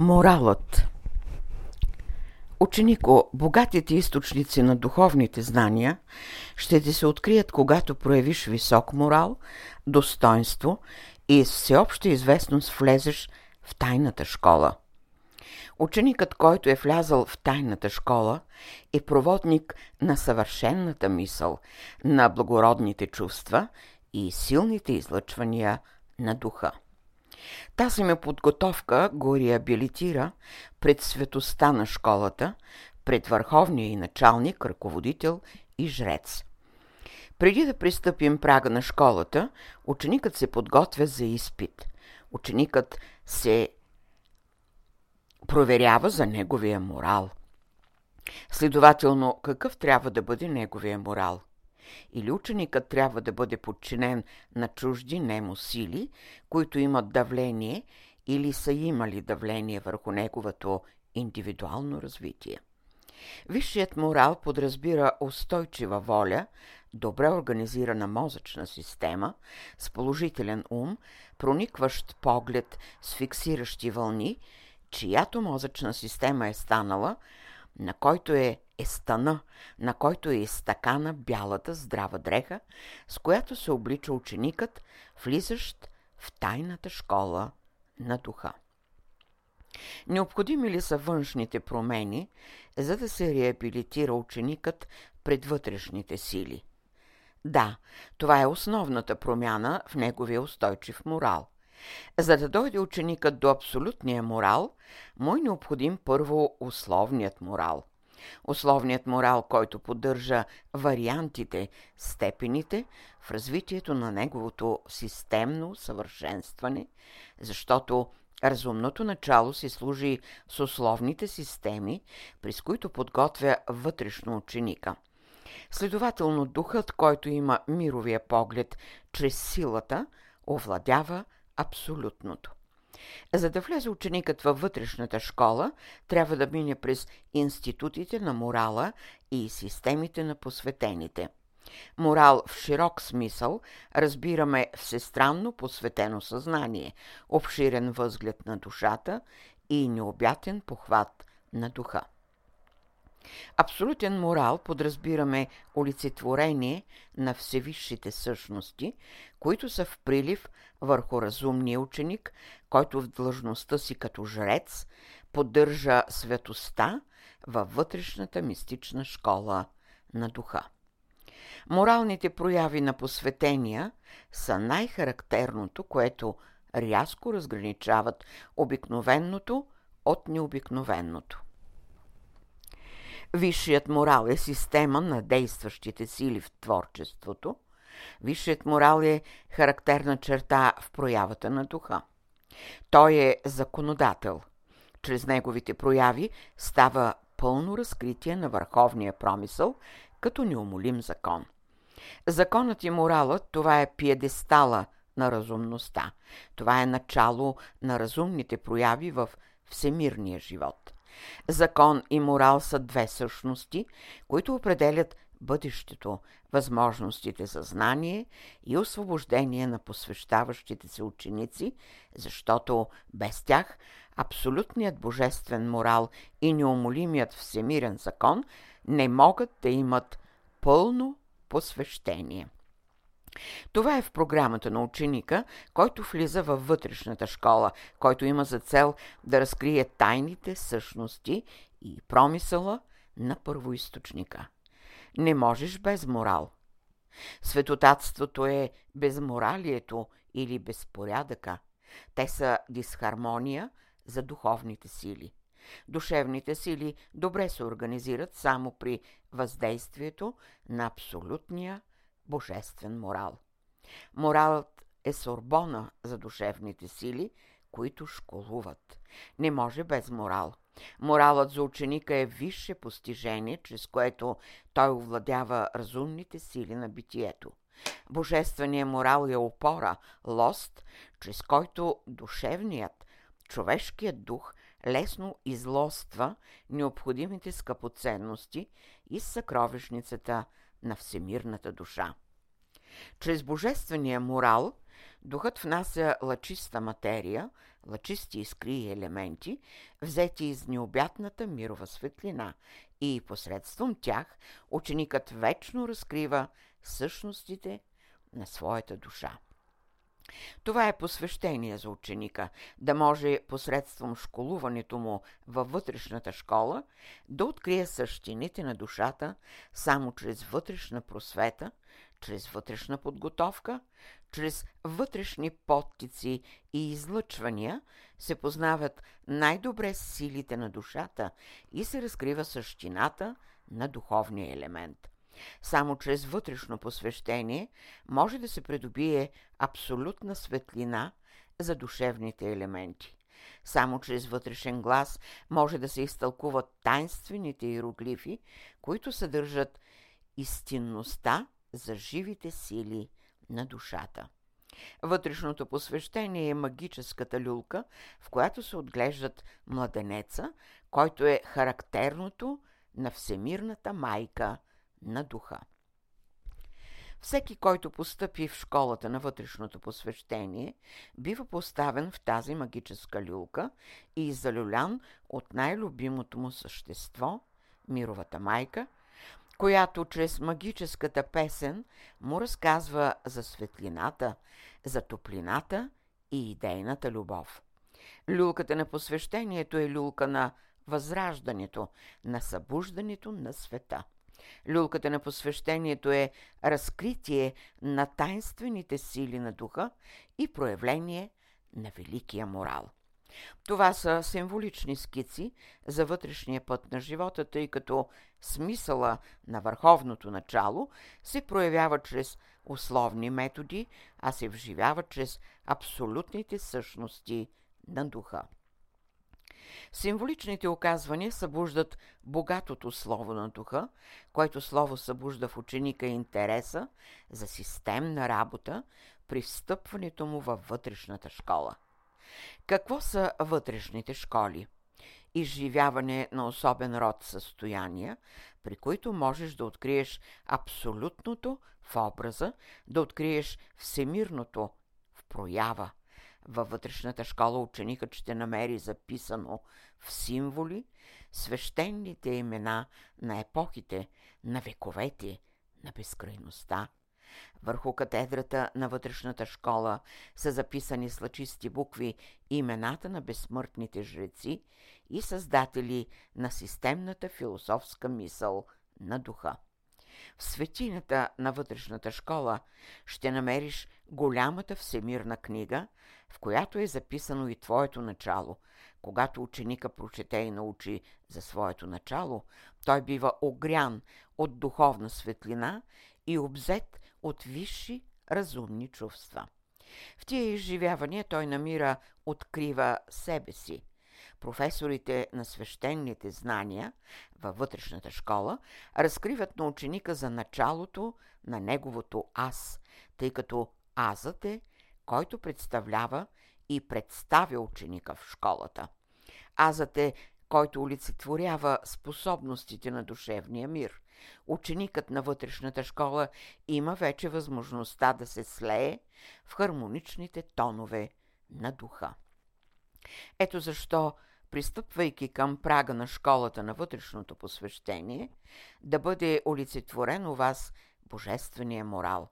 Моралът Ученико, богатите източници на духовните знания ще ти се открият, когато проявиш висок морал, достоинство и с всеобща известност влезеш в тайната школа. Ученикът, който е влязал в тайната школа, е проводник на съвършенната мисъл, на благородните чувства и силните излъчвания на духа. Тази ме подготовка го реабилитира пред светостта на школата, пред върховния и началник, ръководител и жрец. Преди да пристъпим прага на школата, ученикът се подготвя за изпит. Ученикът се проверява за неговия морал. Следователно, какъв трябва да бъде неговия морал? Или ученикът трябва да бъде подчинен на чужди немо сили, които имат давление или са имали давление върху неговото индивидуално развитие. Висшият морал подразбира устойчива воля, добре организирана мозъчна система, с положителен ум, проникващ поглед с фиксиращи вълни, чиято мозъчна система е станала, на който е е стана, на който е изтакана бялата здрава дреха, с която се облича ученикът, влизащ в тайната школа на духа. Необходими ли са външните промени, за да се реабилитира ученикът пред вътрешните сили? Да, това е основната промяна в неговия устойчив морал. За да дойде ученикът до абсолютния морал, му е необходим първо условният морал – Условният морал, който поддържа вариантите, степените в развитието на неговото системно съвършенстване, защото разумното начало си служи с условните системи, през които подготвя вътрешно ученика. Следователно, духът, който има мировия поглед чрез силата, овладява абсолютното. За да влезе ученикът във вътрешната школа, трябва да мине през институтите на морала и системите на посветените. Морал в широк смисъл разбираме всестранно посветено съзнание, обширен възглед на душата и необятен похват на духа. Абсолютен морал подразбираме олицетворение на всевисшите същности, които са в прилив върху разумния ученик, който в длъжността си като жрец поддържа светоста във вътрешната мистична школа на духа. Моралните прояви на посветения са най-характерното, което рязко разграничават обикновеното от необикновеното. Висшият морал е система на действащите сили в творчеството. Висшият морал е характерна черта в проявата на духа. Той е законодател. Чрез неговите прояви става пълно разкритие на върховния промисъл като неумолим закон. Законът и моралът – това е пиедестала на разумността. Това е начало на разумните прояви в всемирния живот – Закон и морал са две същности, които определят бъдещето, възможностите за знание и освобождение на посвещаващите се ученици, защото без тях абсолютният божествен морал и неумолимият всемирен закон не могат да имат пълно посвещение. Това е в програмата на ученика, който влиза във вътрешната школа, който има за цел да разкрие тайните същности и промисъла на първоисточника. Не можеш без морал. Светотатството е безморалието или безпорядъка. Те са дисхармония за духовните сили. Душевните сили добре се организират само при въздействието на абсолютния божествен морал. Моралът е сорбона за душевните сили, които школуват. Не може без морал. Моралът за ученика е висше постижение, чрез което той овладява разумните сили на битието. Божественият морал е опора, лост, чрез който душевният, човешкият дух лесно излоства необходимите скъпоценности из съкровищницата на всемирната душа. Чрез божествения морал Духът внася лъчиста материя, лъчисти искри и елементи, взети из необятната мирова светлина и посредством тях ученикът вечно разкрива същностите на своята душа. Това е посвещение за ученика, да може посредством школуването му във вътрешната школа да открие същините на душата само чрез вътрешна просвета, чрез вътрешна подготовка, чрез вътрешни подтици и излъчвания се познават най-добре силите на душата и се разкрива същината на духовния елемент – само чрез вътрешно посвещение може да се придобие абсолютна светлина за душевните елементи. Само чрез вътрешен глас може да се изтълкуват тайнствените иероглифи, които съдържат истинността за живите сили на душата. Вътрешното посвещение е магическата люлка, в която се отглеждат младенеца, който е характерното на Всемирната майка на духа. Всеки, който постъпи в школата на вътрешното посвещение, бива поставен в тази магическа люлка и залюлян от най-любимото му същество, мировата майка, която чрез магическата песен му разказва за светлината, за топлината и идейната любов. Люлката на посвещението е люлка на възраждането, на събуждането на света. Люлката на посвещението е разкритие на тайнствените сили на духа и проявление на великия морал. Това са символични скици за вътрешния път на живота, тъй като смисъла на върховното начало се проявява чрез условни методи, а се вживява чрез абсолютните същности на духа. Символичните оказвания събуждат богатото слово на духа, което слово събужда в ученика интереса за системна работа при встъпването му във вътрешната школа. Какво са вътрешните школи? Изживяване на особен род състояния, при които можеш да откриеш абсолютното в образа, да откриеш всемирното в проява, във вътрешната школа ученикът ще намери записано в символи свещените имена на епохите, на вековете, на безкрайността. Върху катедрата на вътрешната школа са записани с лъчисти букви имената на безсмъртните жреци и създатели на системната философска мисъл на духа. В светината на вътрешната школа ще намериш голямата всемирна книга, в която е записано и твоето начало. Когато ученика прочете и научи за своето начало, той бива огрян от духовна светлина и обзет от висши разумни чувства. В тия изживявания той намира, открива себе си – професорите на свещените знания във вътрешната школа разкриват на ученика за началото на неговото аз, тъй като азът е, който представлява и представя ученика в школата. Азът е, който олицетворява способностите на душевния мир. Ученикът на вътрешната школа има вече възможността да се слее в хармоничните тонове на духа. Ето защо пристъпвайки към прага на школата на вътрешното посвещение, да бъде олицетворен у вас божествения морал.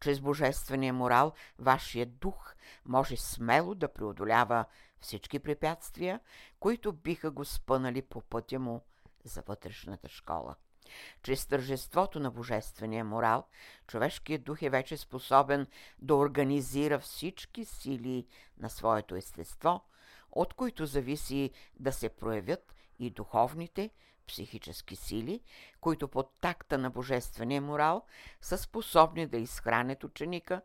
Чрез божествения морал вашия дух може смело да преодолява всички препятствия, които биха го спънали по пътя му за вътрешната школа. Чрез тържеството на божествения морал, човешкият дух е вече способен да организира всички сили на своето естество – от които зависи да се проявят и духовните, психически сили, които под такта на божествения морал са способни да изхранят ученика,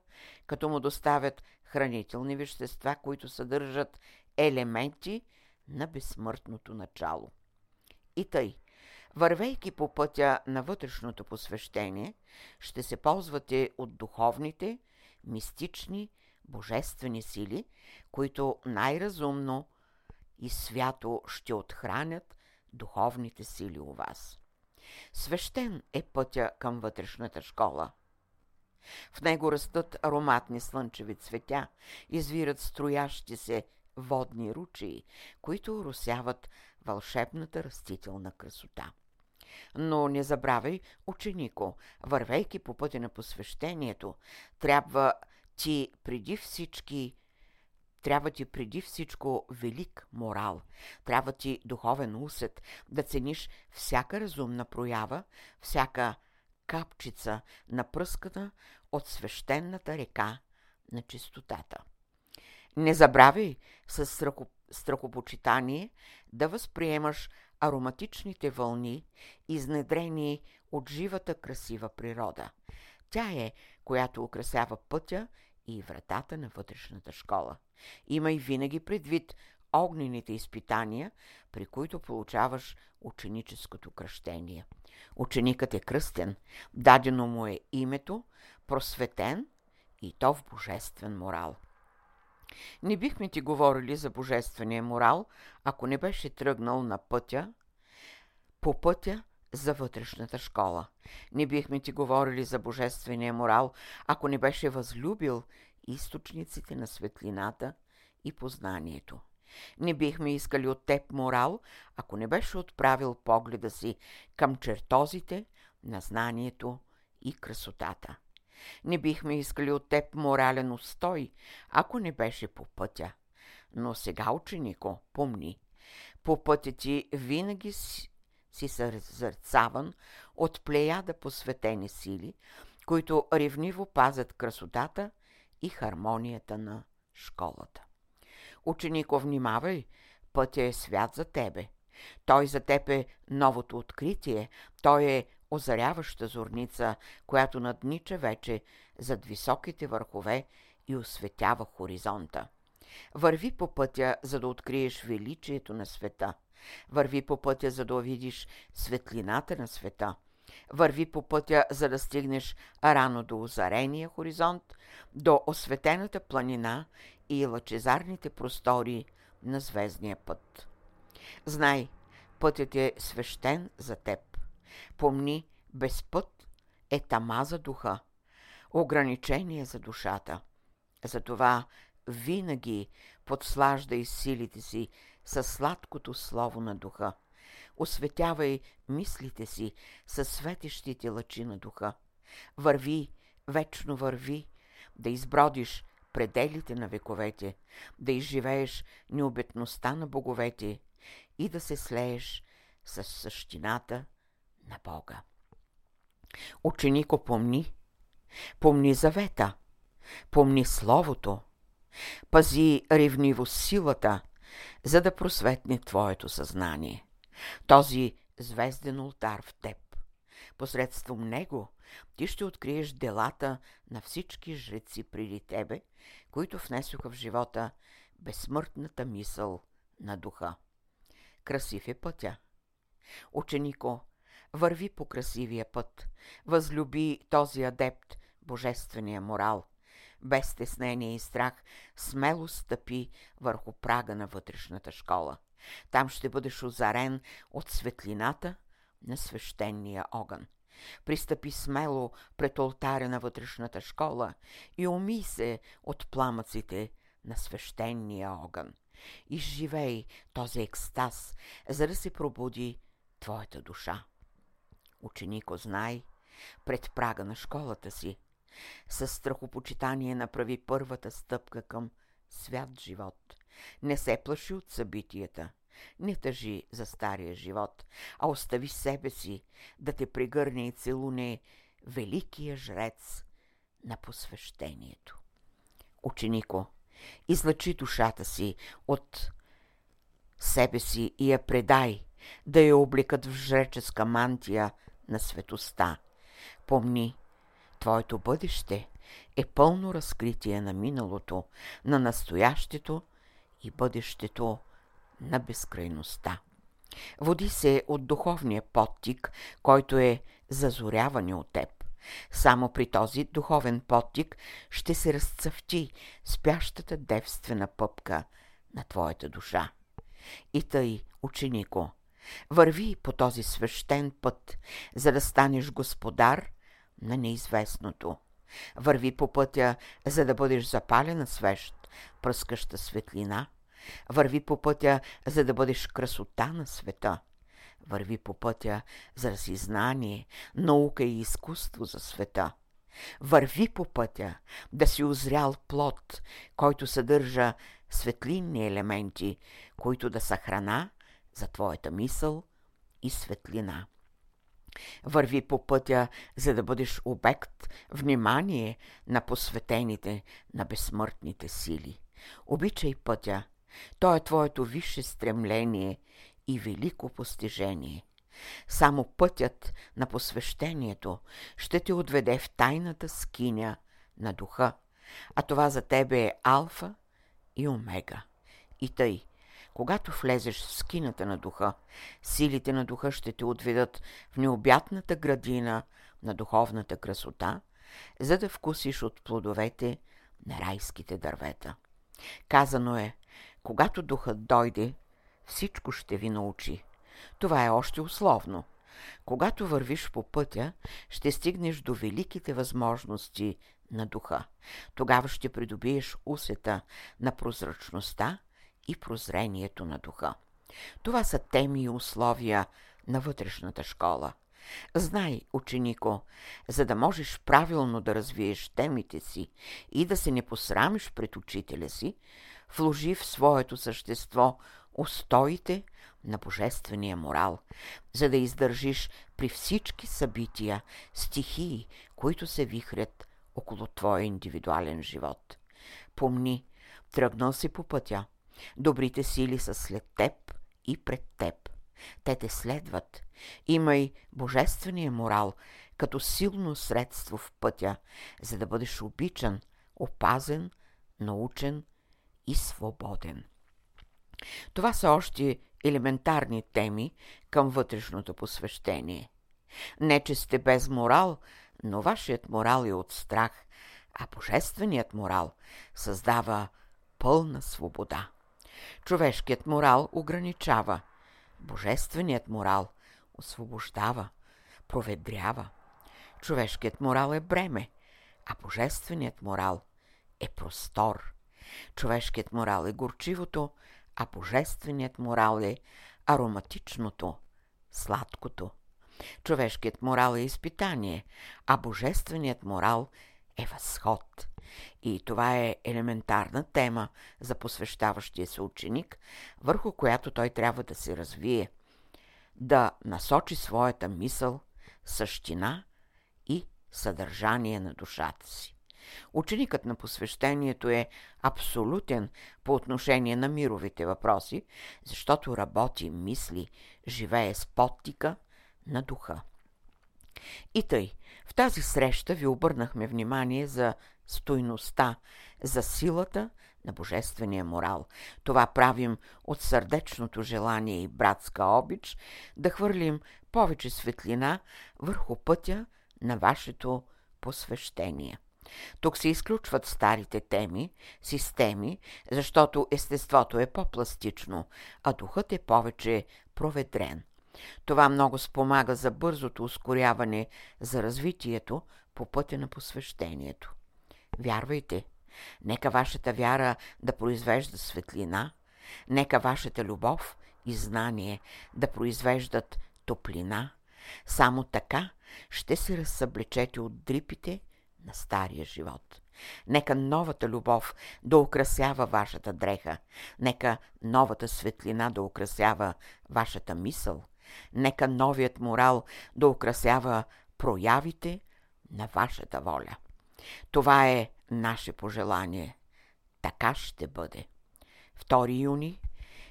като му доставят хранителни вещества, които съдържат елементи на безсмъртното начало. И тъй, вървейки по пътя на вътрешното посвещение, ще се ползвате от духовните, мистични божествени сили, които най-разумно и свято ще отхранят духовните сили у вас. Свещен е пътя към вътрешната школа. В него растат ароматни слънчеви цветя, извират строящи се водни ручии, които русяват вълшебната растителна красота. Но не забравяй, ученико, вървейки по пътя на посвещението, трябва ти преди всички трябва ти преди всичко велик морал, трябва ти духовен усет, да цениш всяка разумна проява, всяка капчица напръскана от свещената река на чистотата. Не забравяй с страхо, страхопочитание да възприемаш ароматичните вълни, изнедрени от живата красива природа. Тя е, която украсява пътя и вратата на вътрешната школа. Имай винаги предвид огнените изпитания, при които получаваш ученическото кръщение. Ученикът е кръстен, дадено му е името, просветен и то в божествен морал. Не бихме ти говорили за божествения морал, ако не беше тръгнал на пътя, по пътя за вътрешната школа. Не бихме ти говорили за божествения морал, ако не беше възлюбил източниците на светлината и познанието. Не бихме искали от теб морал, ако не беше отправил погледа си към чертозите на знанието и красотата. Не бихме искали от теб морален устой, ако не беше по пътя. Но сега, ученико, помни, по пътя ти винаги си, си съзърцаван от плеяда посветени сили, които ревниво пазят красотата и хармонията на школата. Ученико, внимавай, пътя е свят за тебе. Той за теб е новото откритие, той е озаряваща зорница, която наднича вече зад високите върхове и осветява хоризонта. Върви по пътя, за да откриеш величието на света. Върви по пътя, за да увидиш светлината на света. Върви по пътя, за да стигнеш рано до озарения хоризонт, до осветената планина и лъчезарните простори на звездния път. Знай, пътят е свещен за теб. Помни, без път е тама за духа, ограничение за душата. Затова винаги подслаждай силите си със сладкото слово на духа. Осветявай мислите си със светещите лъчи на духа. Върви, вечно върви, да избродиш пределите на вековете, да изживееш необетността на боговете и да се слееш с същината на Бога. Ученико помни, помни завета, помни Словото, пази ревниво силата, за да просветне твоето съзнание. Този звезден ултар в теб. Посредством него ти ще откриеш делата на всички жреци преди тебе, които внесоха в живота безсмъртната мисъл на духа. Красив е пътя. Ученико, върви по красивия път, възлюби този адепт, божествения морал. Без стеснение и страх, смело стъпи върху прага на вътрешната школа. Там ще бъдеш озарен от светлината на свещения огън. Пристъпи смело пред алтаря на вътрешната школа и уми се от пламъците на свещения огън. Изживей този екстаз, за да се пробуди твоята душа. Ученико, знай, пред прага на школата си, със страхопочитание направи първата стъпка към свят живот. Не се плаши от събитията – не тъжи за стария живот, а остави себе си да те прегърне и целуне великия жрец на посвещението. Ученико, излъчи душата си от себе си и я предай, да я облекат в жреческа мантия на светоста. Помни, твоето бъдеще е пълно разкритие на миналото, на настоящето и бъдещето на безкрайността. Води се от духовния подтик, който е зазоряване от теб. Само при този духовен подтик ще се разцъфти спящата девствена пъпка на твоята душа. И тъй, ученико, върви по този свещен път, за да станеш господар на неизвестното. Върви по пътя, за да бъдеш запалена свещ, пръскаща светлина. Върви по пътя, за да бъдеш красота на света. Върви по пътя, за знание, наука и изкуство за света. Върви по пътя, да си озрял плод, който съдържа светлинни елементи, които да са храна за твоята мисъл и светлина. Върви по пътя, за да бъдеш обект, внимание на посветените, на безсмъртните сили. Обичай пътя. То е твоето висше стремление и велико постижение. Само пътят на посвещението ще те отведе в тайната скиня на духа, а това за тебе е алфа и омега. И тъй, когато влезеш в скината на духа, силите на духа ще те отведат в необятната градина на духовната красота, за да вкусиш от плодовете на райските дървета. Казано е, когато духът дойде, всичко ще ви научи. Това е още условно. Когато вървиш по пътя, ще стигнеш до великите възможности на духа. Тогава ще придобиеш усета на прозрачността и прозрението на духа. Това са теми и условия на вътрешната школа. Знай, ученико, за да можеш правилно да развиеш темите си и да се не посрамиш пред учителя си, вложи в своето същество устоите на божествения морал, за да издържиш при всички събития, стихии, които се вихрят около твоя индивидуален живот. Помни, тръгнал си по пътя. Добрите сили са след теб и пред теб. Те те следват. Имай божествения морал като силно средство в пътя, за да бъдеш обичан, опазен, научен и свободен. Това са още елементарни теми към вътрешното посвещение. Не, че сте без морал, но вашият морал е от страх, а божественият морал създава пълна свобода. Човешкият морал ограничава, божественият морал освобождава, проведрява. Човешкият морал е бреме, а божественият морал е простор. Човешкият морал е горчивото, а божественият морал е ароматичното, сладкото. Човешкият морал е изпитание, а божественият морал е възход. И това е елементарна тема за посвещаващия се ученик, върху която той трябва да се развие, да насочи своята мисъл, същина и съдържание на душата си. Ученикът на посвещението е абсолютен по отношение на мировите въпроси, защото работи, мисли, живее с подтика на духа. И тъй, в тази среща ви обърнахме внимание за стойността, за силата на божествения морал. Това правим от сърдечното желание и братска обич да хвърлим повече светлина върху пътя на вашето посвещение. Тук се изключват старите теми, системи, защото естеството е по-пластично, а духът е повече проведрен. Това много спомага за бързото ускоряване за развитието по пътя на посвещението. Вярвайте, нека вашата вяра да произвежда светлина, нека вашата любов и знание да произвеждат топлина. Само така ще се разсъблечете от дрипите на стария живот. Нека новата любов да украсява вашата дреха. Нека новата светлина да украсява вашата мисъл. Нека новият морал да украсява проявите на вашата воля. Това е наше пожелание. Така ще бъде. 2 юни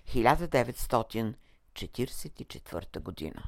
1944 година